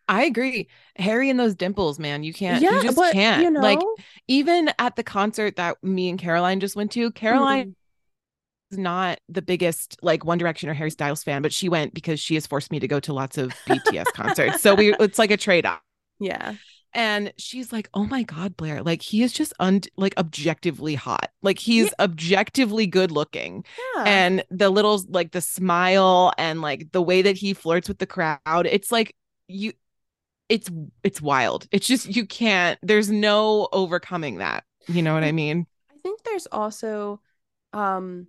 I agree. Harry and those dimples, man. You can't yeah, you just but can't. you know, Like even at the concert that me and Caroline just went to, Caroline Mhm. Not the biggest like One Direction or Harry Styles fan, but she went because she has forced me to go to lots of BTS concerts. So we it's like a trade-off. yeah, And she's like, "Oh my god, Blair, like he is just un like objectively hot. Like he's objectively good looking." yeah, And the little like the smile and like the way that he flirts with the crowd, it's like you it's it's wild. It's just you can't there's no overcoming that. You know what I mean? I think there's also, um,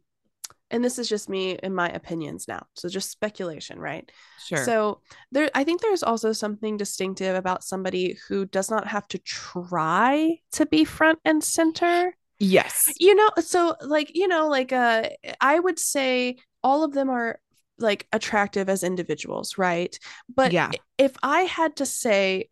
and this is just me in my opinions now, so just speculation, right? Sure. So there, I think there's also something distinctive about somebody who does not have to try to be front and center. yes. You know, so like, you know, like uh I would say all of them are like attractive as individuals, right? But Yeah. if I had to say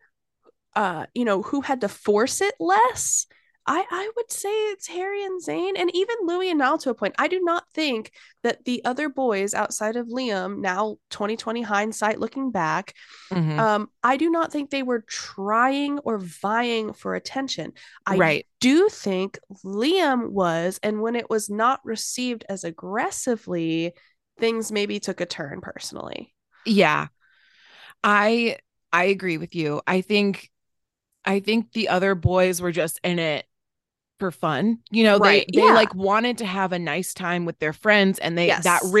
uh, you know, who had to force it less, I I would say it's Harry and Zayn and even Louis and Niall to a point. I do not think that the other boys outside of Liam, now 2020 hindsight looking back, Mhm. um, I do not think they were trying or vying for attention. I Right. do think Liam was, and when it was not received as aggressively, things maybe took a turn personally. Yeah. I I agree with you. I think I think the other boys were just in it for fun. You know, Right, they they yeah. like wanted to have a nice time with their friends and they that Yes.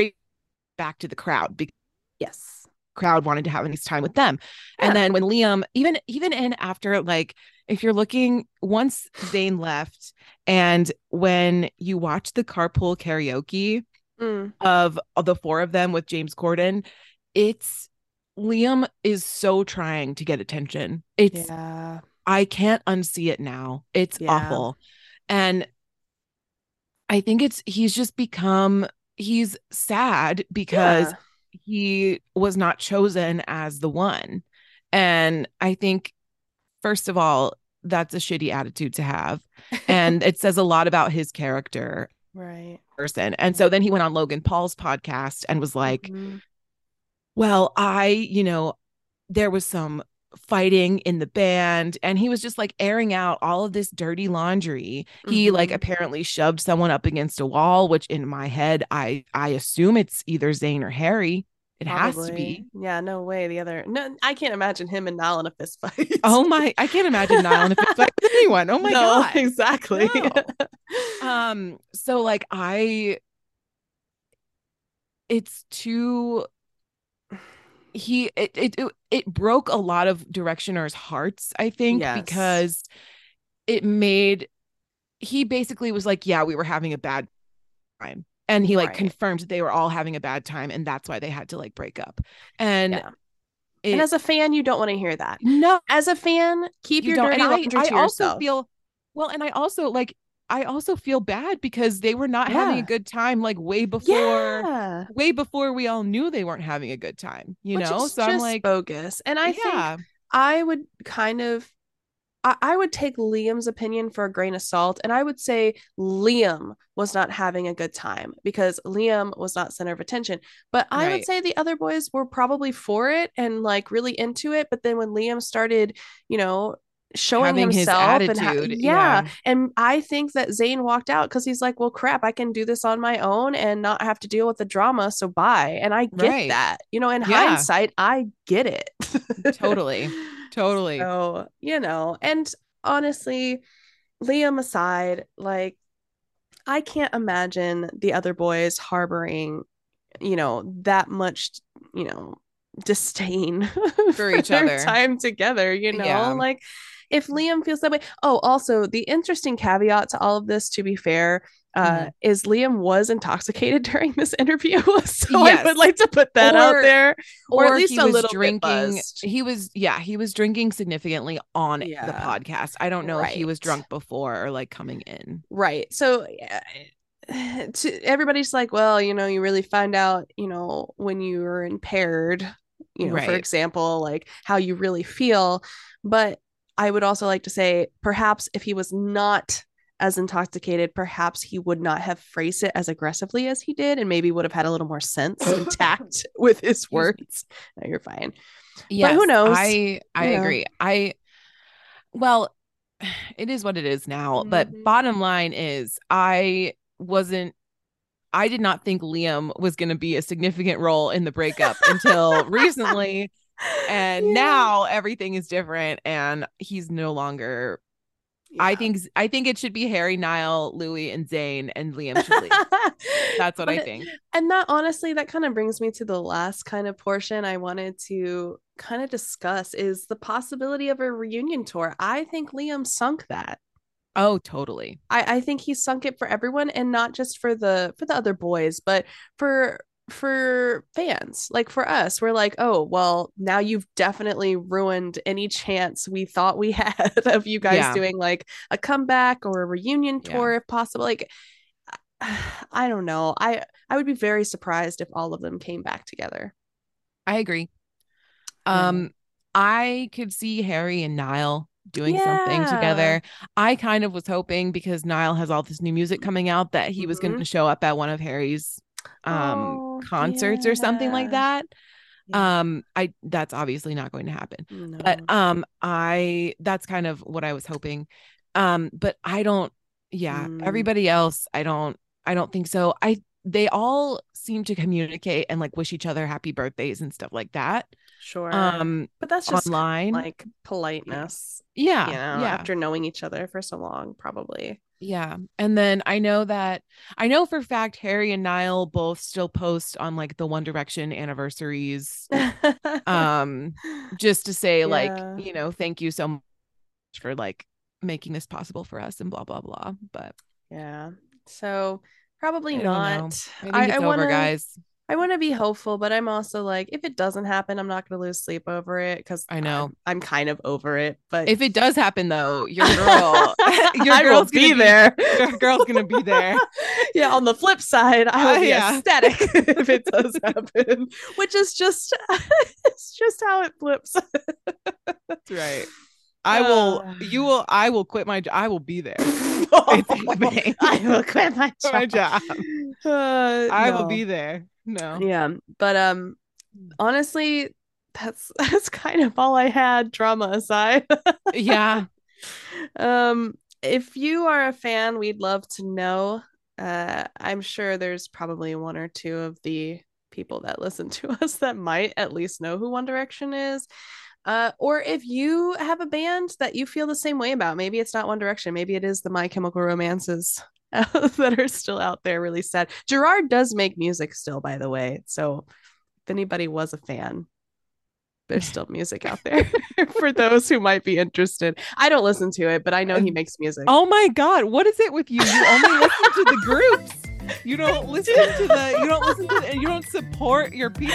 back to the crowd because Yes. crowd wanted to have a nice time with them. Yeah. And then when Liam, even even in after like if you're looking once Zayn left and when you watch the carpool karaoke Mm, of, of the four of them with James Corden, it's Liam is so trying to get attention. It's yeah. I can't unsee it now. It's Yeah. awful. And I think it's he's just become he's sad because Yeah. he was not chosen as the one. And I think first of all, that's a shitty attitude to have. And it says a lot about his character right. person. And so then he went on Logan Paul's podcast and was like, Mhm. well, I, you know, there was some fighting in the band and he was just like airing out all of this dirty laundry. He like Mhm. apparently shoved someone up against a wall, which in my head I I assume it's either Zayn or Harry. It has to be. Yeah, no way. The other, no, I can't imagine him and Niall in a fist fight. Oh my, I can't imagine Niall in a fist fight with anyone. Oh my no, god. exactly. No. um so like i it's too he it, it it broke a lot of directioners hearts i think Yes. because it made he basically was like yeah we were having a bad time and he like Right. confirmed that they were all having a bad time and that's why they had to like break up and Yeah. it, and as a fan, you don't want to hear that. no, As a fan, keep you your dirty I, laundry I to also yourself. feel well, and I also like I also feel bad because they were not having a good time like way before yeah, way before we all knew they weren't having a good time. You which know, so I'm like, bogus. And I think I would kind of I, I would take Liam's opinion for a grain of salt and I would say Liam was not having a good time because Liam was not center of attention. But I would say the other boys were probably for it and like really into it. But then when Liam started, you know, showing Having himself and yeah. yeah. And I think that Zayn walked out because he's like, well, crap, I can do this on my own and not have to deal with the drama. So bye. And I get Right. that. You know, in Yeah. hindsight, I get it. Totally. totally. So, you know, and honestly, Liam aside, like, I can't imagine the other boys harboring, you know, that much, you know, disdain For each other. time together, you know, Yeah. like if Liam feels that way. Oh, also, the interesting caveat to all of this, to be fair, uh, Mhm. is Liam was intoxicated during this interview. so I would like to put that out there. Or, at least he a was little drinking. bit. He was, yeah, he was drinking significantly on the podcast. I don't know if he was drunk before or like coming in. Right. So yeah, to everybody's like, well, you know, you really find out, you know, when you are impaired, you know, for example, like how you really feel. But I would also like to say, perhaps if he was not as intoxicated, perhaps he would not have phrased it as aggressively as he did, and maybe would have had a little more sense and tact with his words. No, you're fine. Yes, who knows? I I You know. agree. I well, it is what it is now. Mhm. But bottom line is, I wasn't. I did not think Liam was going to be a significant role in the breakup until recently, and Yeah. now everything is different, and he's no longer. I think I think it should be Harry, Niall, Louis, and Zayn, and Liam should leave. That's what I think. And that honestly, that kind of brings me to the last kind of portion I wanted to kind of discuss is the possibility of a reunion tour. I think Liam sunk that. Oh, totally. I, I think he sunk it for everyone and not just for the for the other boys, but for for fans like for us we're like oh well now you've definitely ruined any chance we thought we had of you guys Yeah. doing like a comeback or a reunion Yeah. tour if possible like i don't know i i would be very surprised if all of them came back together I agree. Yeah. Um, I could see Harry and Niall doing something together. I kind of was hoping because Niall has all this new music coming out that he was going to show up at one of Harry's um. Oh, concerts or something like that. Yeah. Um, I that's obviously not going to happen. no. But um, I that's kind of what I was hoping. Um, but I don't. Yeah, Mm. everybody else, I don't. I don't think so. I they all seem to communicate and like wish each other happy birthdays and stuff like that sure. um but that's just online. like politeness yeah you know yeah. after knowing each other for so long probably. Yeah and then i know that i know for a fact harry and niall both still post on like the one direction anniversaries um just to say Yeah. like you know thank you so much for like making this possible for us and blah blah blah but yeah so probably I don't i I- I wanna- guys I want to be hopeful, but I'm also like, if it doesn't happen, I'm not going to lose sleep over it because I know. I'm, I'm kind of over it. But if it does happen though your girl your girl's gonna be there. your girl's gonna be there yeah. On the flip side, I will Uh, be yeah. ecstatic if it does happen, which is just it's just how it flips. That's right. I will. Uh. You will. I will quit my. I will be there. I will quit my job. My job. Uh, I will be there. No. Yeah, but um, honestly, that's that's kind of all I had. Drama aside. Yeah. um if you are a fan we'd love to know uh i'm sure there's probably one or two of the people that listen to us that might at least know who one direction is uh or if you have a band that you feel the same way about maybe it's not one direction maybe it is the my chemical romances that are still out there really sad gerard does make music still by the way so if anybody was a fan there's still music out there for those who might be interested. I don't listen to it, but I know he makes music. Oh my God. What is it with you? You only listen to the groups. You don't listen to the. You don't listen to. The, you don't support your people.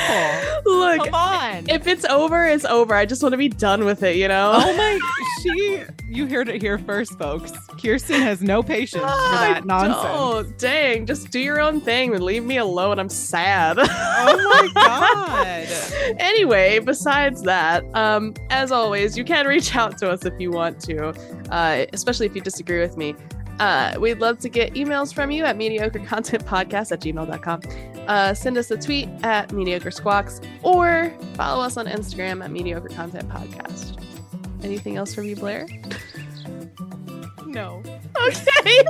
Look, Come on. if it's over, it's over. I just want to be done with it, you know? oh my. She. You heard it here first, folks. Kirsten has no patience for that nonsense. don't. Dang, just do your own thing and leave me alone. I'm sad. Oh my god. anyway, besides that, um, as always, you can reach out to us if you want to, uh, especially if you disagree with me. Uh, we'd love to get emails from you at mediocrecontentpodcast at gmail.com. Uh, send us a tweet at mediocre squawks or follow us on Instagram at mediocre content podcast. Anything else from you, Blair? No. Okay.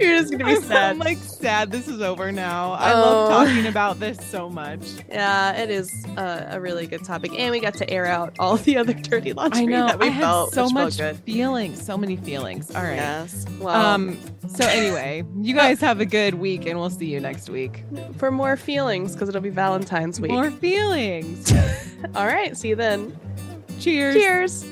You're just gonna be I'm, sad. I'm like sad. This is over now. I love Oh. talking about this so much. yeah, it is uh, a really good topic, and we got to air out all the other dirty laundry I know. that we I felt. so much good. feelings. So many feelings. All right. Yes. Well, Um. So anyway, you guys have a good week, and we'll see you next week. for more feelings, because it'll be Valentine's week. More feelings. All right. See you then. Cheers. Cheers.